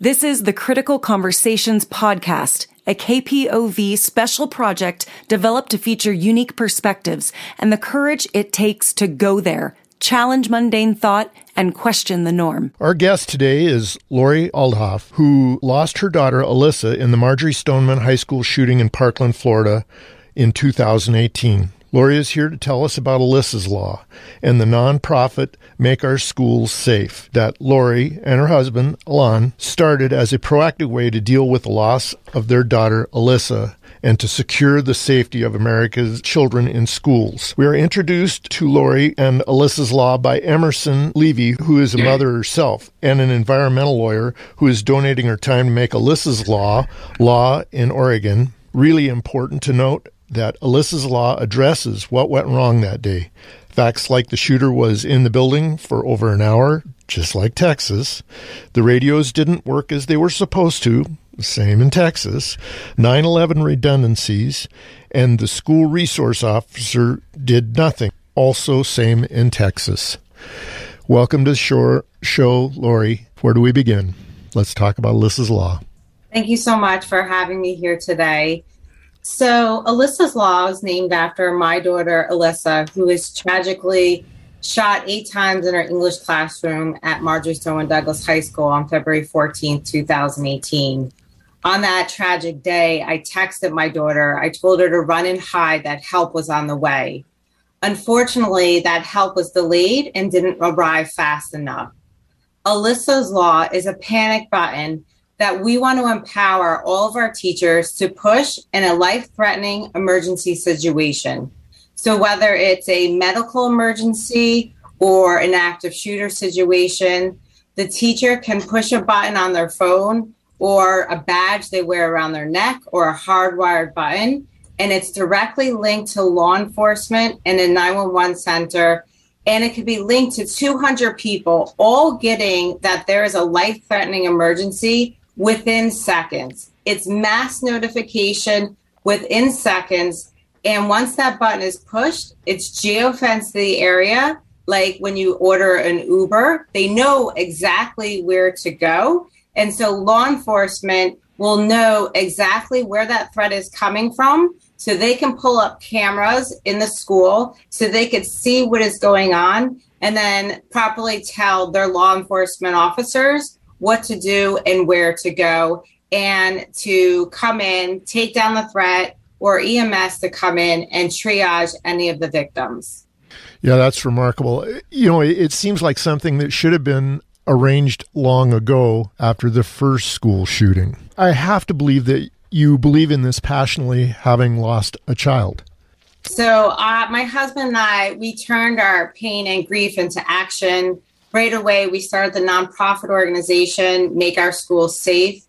This is the Critical Conversations podcast, a KPOV special project developed to feature unique perspectives and the courage it takes to go there, challenge mundane thought, and question the norm. Our guest today is Lori Alhadeff, who lost her daughter Alyssa in the Marjory Stoneman High School shooting in Parkland, Florida in 2018. Lori is here to tell us about Alyssa's Law and the nonprofit Make Our Schools Safe that Lori and her husband, Alon, started as a proactive way to deal with the loss of their daughter, Alyssa, and to secure the safety of America's children in schools. We are introduced to Lori and Alyssa's Law by Emerson Levy, who is a mother herself and an environmental lawyer who is donating her time to make Alyssa's Law law in Oregon. Really important to note that Alyssa's Law addresses what went wrong that day. Facts like the shooter was in the building for over an hour, just like Texas. The radios didn't work as they were supposed to, same in Texas. 9 11 redundancies, and the school resource officer did nothing, also same in Texas. Welcome to the show, show, Lori. Where do we begin? Let's talk about Alyssa's Law. Thank you so much for having me here today. So, Alyssa's Law is named after my daughter, Alyssa, who was tragically shot eight times in her English classroom at Marjory Stoneman Douglas High School on February 14, 2018. On that tragic day, I texted my daughter. I told her to run and hide, that help was on the way. Unfortunately, that help was delayed and didn't arrive fast enough. Alyssa's Law is a panic button that we want to empower all of our teachers to push in a life threatening emergency situation. So, whether it's a medical emergency or an active shooter situation, the teacher can push a button on their phone or a badge they wear around their neck or a hardwired button. And it's directly linked to law enforcement and a 911 center. And it could be linked to 200 people, all getting that there is a life threatening emergency within seconds. It's mass notification within seconds. And once that button is pushed, it's geofenced the area. Like when you order an Uber, they know exactly where to go. And so law enforcement will know exactly where that threat is coming from. So they can pull up cameras in the school so they could see what is going on and then properly tell their law enforcement officers what to do and where to go, and to come in, take down the threat, or EMS to come in and triage any of the victims. Yeah, that's remarkable. You know, it seems like something that should have been arranged long ago after the first school shooting. I have to believe that you believe in this passionately, having lost a child. So, uh, my husband and I, we turned our pain and grief into action right away we started the nonprofit organization make our schools safe.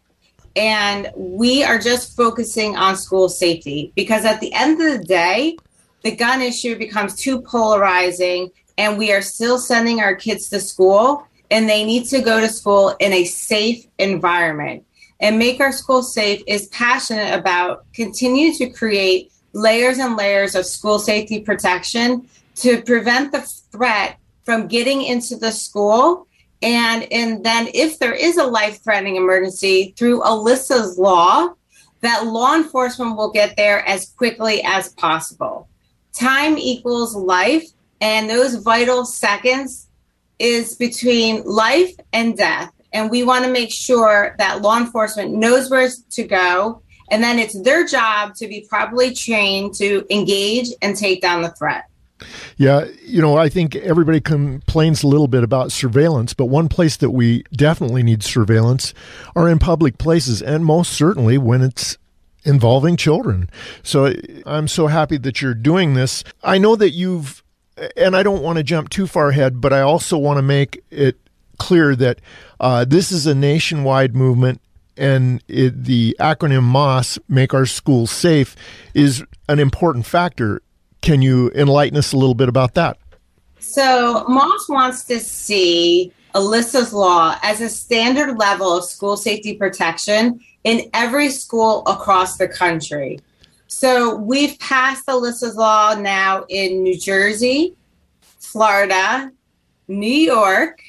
And we are just focusing on school safety because at the end of the day the gun issue becomes too polarizing and we are still sending our kids to school and they need to go to school in a safe environment. And make our school safe is passionate about continue to create layers and layers of school safety protection to prevent the threat from getting into the school. And, and then if there is a life threatening emergency through Alyssa's law, that law enforcement will get there as quickly as possible. Time equals life, and those vital seconds is between life and death. And we want to make sure that law enforcement knows where to go. And then it's their job to be properly trained to engage and take down the threat. Yeah, you know, I think everybody complains a little bit about surveillance, but one place that we definitely need surveillance are in public places, and most certainly when it's involving children. So I'm so happy that you're doing this. I know that you've, and I don't want to jump too far ahead, but I also want to make it clear that uh, this is a nationwide movement and it, the acronym MOSS, Make Our Schools Safe, is an important factor can you enlighten us a little bit about that? So, MOSS wants to see Alyssa's Law as a standard level of school safety protection in every school across the country. So, we've passed Alyssa's Law now in New Jersey, Florida, New York,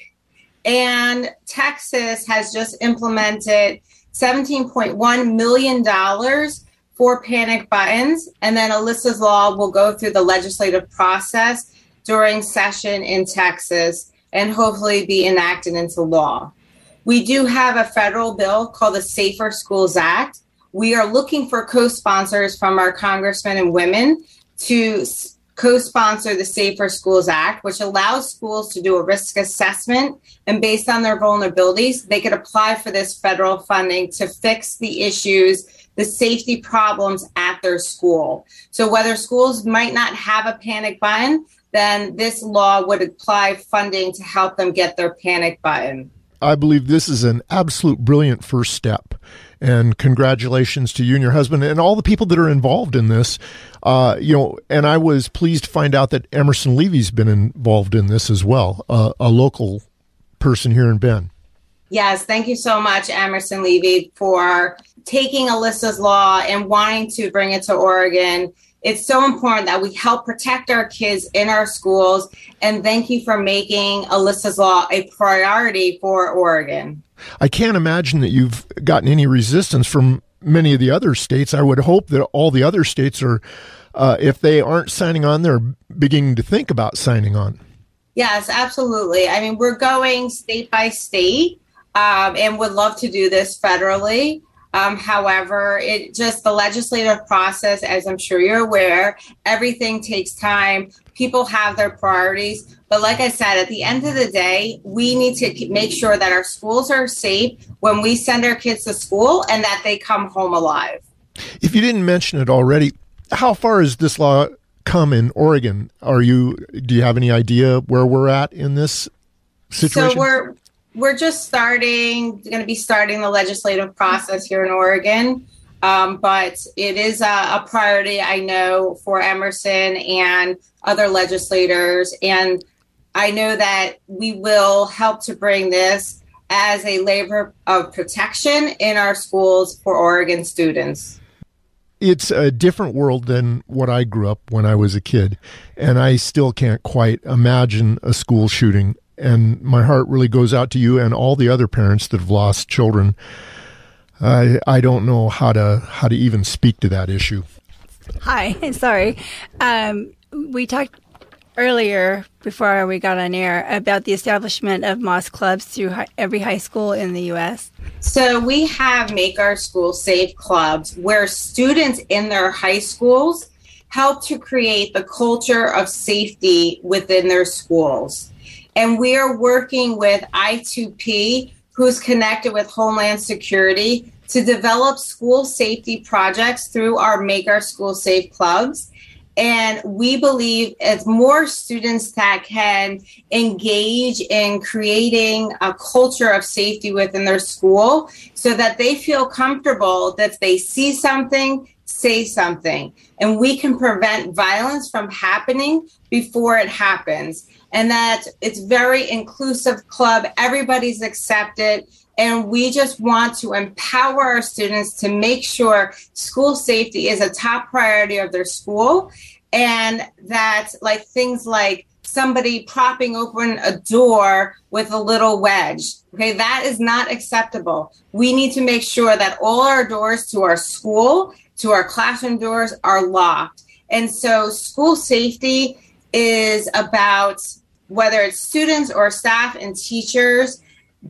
And Texas has just implemented $17.1 million for panic buttons. And then Alyssa's Law will go through the legislative process during session in Texas and hopefully be enacted into law. We do have a federal bill called the Safer Schools Act. We are looking for co sponsors from our congressmen and women to co sponsor the Safer Schools Act, which allows schools to do a risk assessment. And based on their vulnerabilities, they could apply for this federal funding to fix the issues, the safety problems at their school. So, whether schools might not have a panic button, then this law would apply funding to help them get their panic button. I believe this is an absolute brilliant first step. And congratulations to you and your husband and all the people that are involved in this. Uh, you know, and I was pleased to find out that Emerson Levy's been involved in this as well, uh, a local person here in Bend. Yes, thank you so much, Emerson Levy, for taking Alyssa's law and wanting to bring it to Oregon it's so important that we help protect our kids in our schools. And thank you for making Alyssa's Law a priority for Oregon. I can't imagine that you've gotten any resistance from many of the other states. I would hope that all the other states are, uh, if they aren't signing on, they're beginning to think about signing on. Yes, absolutely. I mean, we're going state by state um, and would love to do this federally. Um, however, it just the legislative process, as I'm sure you're aware, everything takes time. People have their priorities. But like I said, at the end of the day, we need to make sure that our schools are safe when we send our kids to school and that they come home alive. If you didn't mention it already, how far has this law come in Oregon? Are you do you have any idea where we're at in this situation? So we're we're just starting, going to be starting the legislative process here in Oregon. Um, but it is a, a, priority, I know, for Emerson and other legislators. And I know that we will help to bring this as a labor of protection in our schools for Oregon students. It's a different world than what I grew up when I was a kid. And I still can't quite imagine a school shooting and my heart really goes out to you and all the other parents that have lost children. I I don't know how to how to even speak to that issue. Hi, sorry. Um, we talked earlier before we got on air about the establishment of MOSS clubs through hi- every high school in the U.S. So we have Make Our School Safe clubs where students in their high schools help to create the culture of safety within their schools. And we are working with I2P, who's connected with Homeland Security, to develop school safety projects through our Make Our School Safe clubs. And we believe as more students that can engage in creating a culture of safety within their school so that they feel comfortable that they see something, say something. And we can prevent violence from happening before it happens and that it's very inclusive club. Everybody's accepted. And we just want to empower our students to make sure school safety is a top priority of their school. And that, like things like somebody propping open a door with a little wedge. Okay, that is not acceptable. We need to make sure that all our doors to our school, to our classroom doors are locked. And so, school safety is about whether it's students or staff and teachers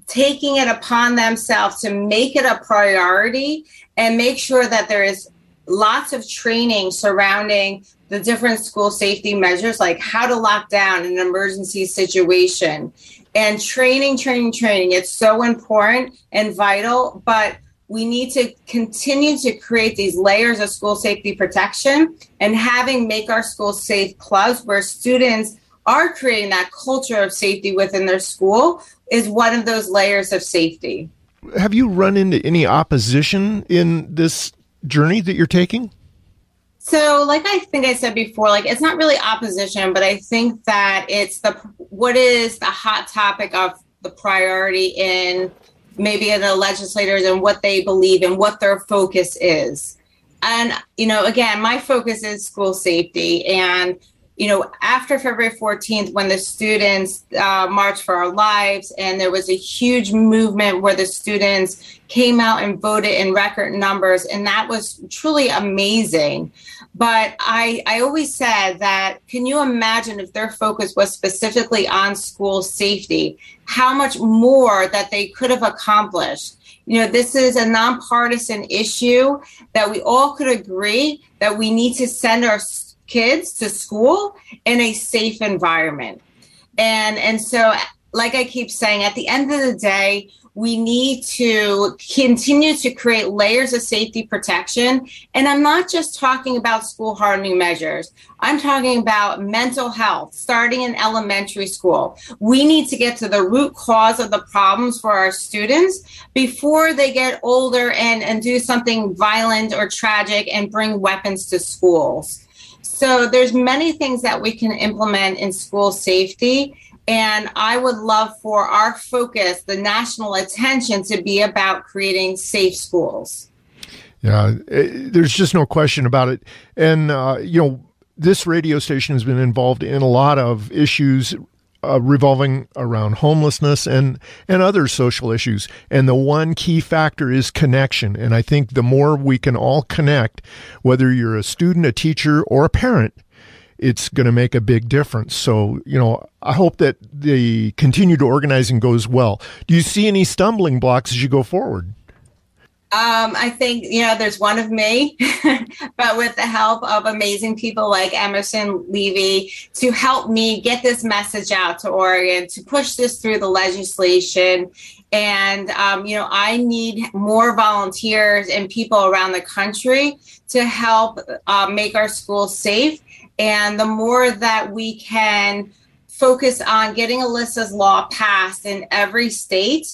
taking it upon themselves to make it a priority and make sure that there is lots of training surrounding the different school safety measures like how to lock down an emergency situation and training training training it's so important and vital but we need to continue to create these layers of school safety protection and having make our schools safe clubs where students are creating that culture of safety within their school is one of those layers of safety. Have you run into any opposition in this journey that you're taking? So, like I think I said before, like it's not really opposition, but I think that it's the what is the hot topic of the priority in maybe the legislators and what they believe and what their focus is. And you know, again, my focus is school safety and you know, after February 14th, when the students uh, marched for our lives, and there was a huge movement where the students came out and voted in record numbers, and that was truly amazing. But I, I always said that can you imagine if their focus was specifically on school safety, how much more that they could have accomplished? You know, this is a nonpartisan issue that we all could agree that we need to send our kids to school in a safe environment. And and so like I keep saying at the end of the day, we need to continue to create layers of safety protection. And I'm not just talking about school hardening measures. I'm talking about mental health starting in elementary school. We need to get to the root cause of the problems for our students before they get older and, and do something violent or tragic and bring weapons to schools. So there's many things that we can implement in school safety. And I would love for our focus, the national attention, to be about creating safe schools. Yeah, eh, there's just no question about it. And, uh, you know, this radio station has been involved in a lot of issues uh, revolving around homelessness and and other social issues. And the one key factor is connection. And I think the more we can all connect, whether you're a student, a teacher, or a parent, it's going to make a big difference. So, you know, I hope that the continued organizing goes well. Do you see any stumbling blocks as you go forward? Um, I think, you know, there's one of me, but with the help of amazing people like Emerson Levy to help me get this message out to Oregon, to push this through the legislation. And, um, you know, I need more volunteers and people around the country to help uh, make our schools safe. And the more that we can focus on getting Alyssa's law passed in every state,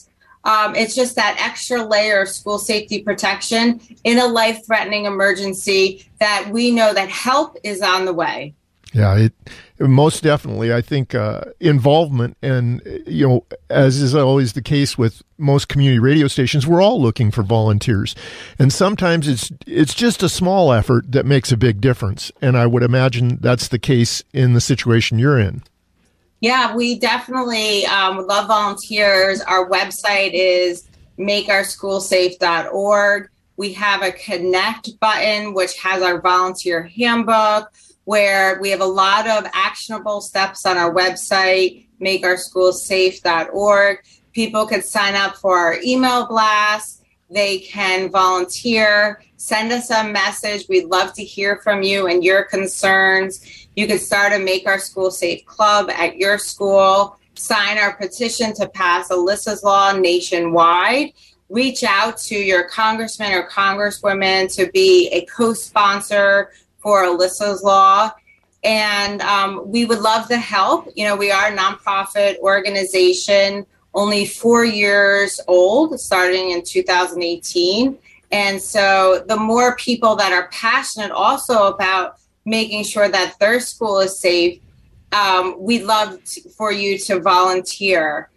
um, it's just that extra layer of school safety protection in a life threatening emergency that we know that help is on the way. Yeah, it, most definitely. I think uh, involvement, and you know, as is always the case with most community radio stations, we're all looking for volunteers, and sometimes it's it's just a small effort that makes a big difference. And I would imagine that's the case in the situation you're in. Yeah, we definitely um, love volunteers. Our website is makeourschoolsafe.org. We have a connect button, which has our volunteer handbook, where we have a lot of actionable steps on our website, makeourschoolsafe.org. People can sign up for our email blast. They can volunteer, send us a message. We'd love to hear from you and your concerns. You can start a Make Our School Safe club at your school, sign our petition to pass Alyssa's Law nationwide, reach out to your congressman or congresswoman to be a co sponsor for Alyssa's Law. And um, we would love the help. You know, we are a nonprofit organization, only four years old, starting in 2018. And so the more people that are passionate also about making sure that their school is safe, um, we'd love to, for you to volunteer.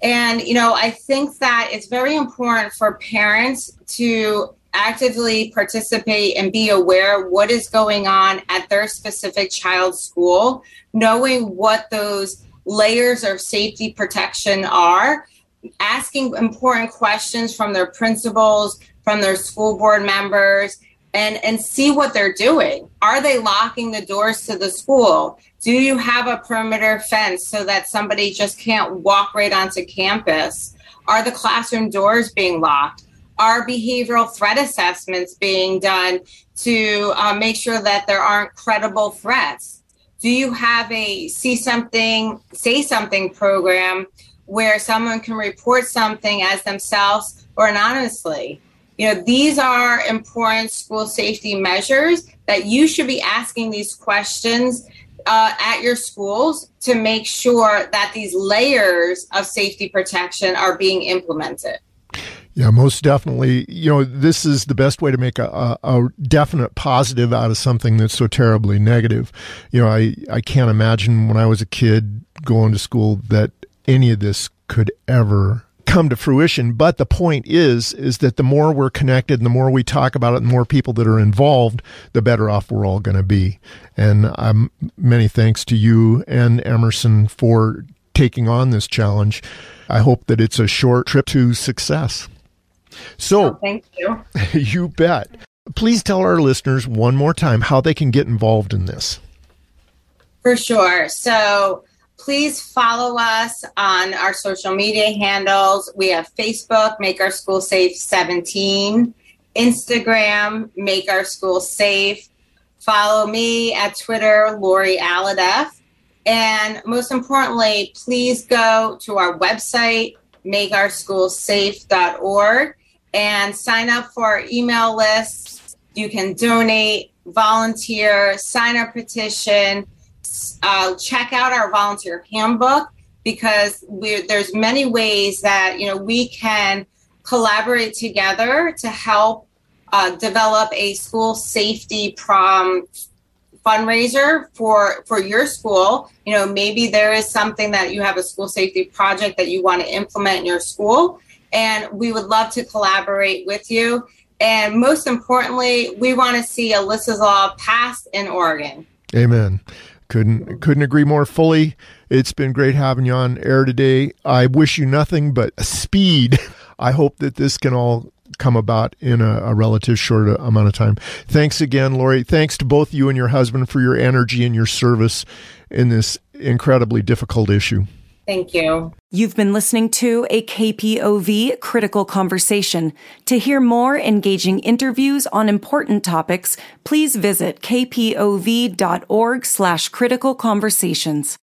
And, you know, I think that it's very important for parents to actively participate and be aware what is going on at their specific child's school, knowing what those layers of safety protection are, asking important questions from their principals, from their school board members, and and see what they're doing. Are they locking the doors to the school? Do you have a perimeter fence so that somebody just can't walk right onto campus? Are the classroom doors being locked are behavioral threat assessments being done to uh, make sure that there aren't credible threats do you have a see something say something program where someone can report something as themselves or anonymously you know, these are important school safety measures that you should be asking these questions uh, at your schools to make sure that these layers of safety protection are being implemented. Yeah, most definitely. You know, this is the best way to make a, a, a, definite positive out of something that's so terribly negative. You know, I, I can't imagine when I was a kid going to school that any of this could ever come to fruition. But the point is, is that the more we're connected and the more we talk about it, the more people that are involved, the better off we're all going to be. And um, many thanks to you and Emerson for taking on this challenge. I hope that it's a short trip to success. So, oh, thank you. you bet. Please tell our listeners one more time how they can get involved in this. For sure. So, please follow us on our social media handles. We have Facebook, Make Our School Safe 17, Instagram, Make Our School Safe. Follow me at Twitter, Lori Alhadeff. And most importantly, please go to our website, makeourschoolsafe.org, and sign up for our email list. You can donate, volunteer, sign a petition, uh, check out our volunteer handbook because there's many ways that you know we can collaborate together to help uh, develop a school safety prom fundraiser for for your school you know maybe there is something that you have a school safety project that you want to implement in your school and we would love to collaborate with you and most importantly we want to see alyssa's law passed in oregon amen couldn't couldn't agree more fully it's been great having you on air today i wish you nothing but speed i hope that this can all come about in a, a relative short amount of time. Thanks again, Lori. Thanks to both you and your husband for your energy and your service in this incredibly difficult issue. Thank you. You've been listening to a KPOV critical conversation. To hear more engaging interviews on important topics, please visit kpov.org slash critical conversations.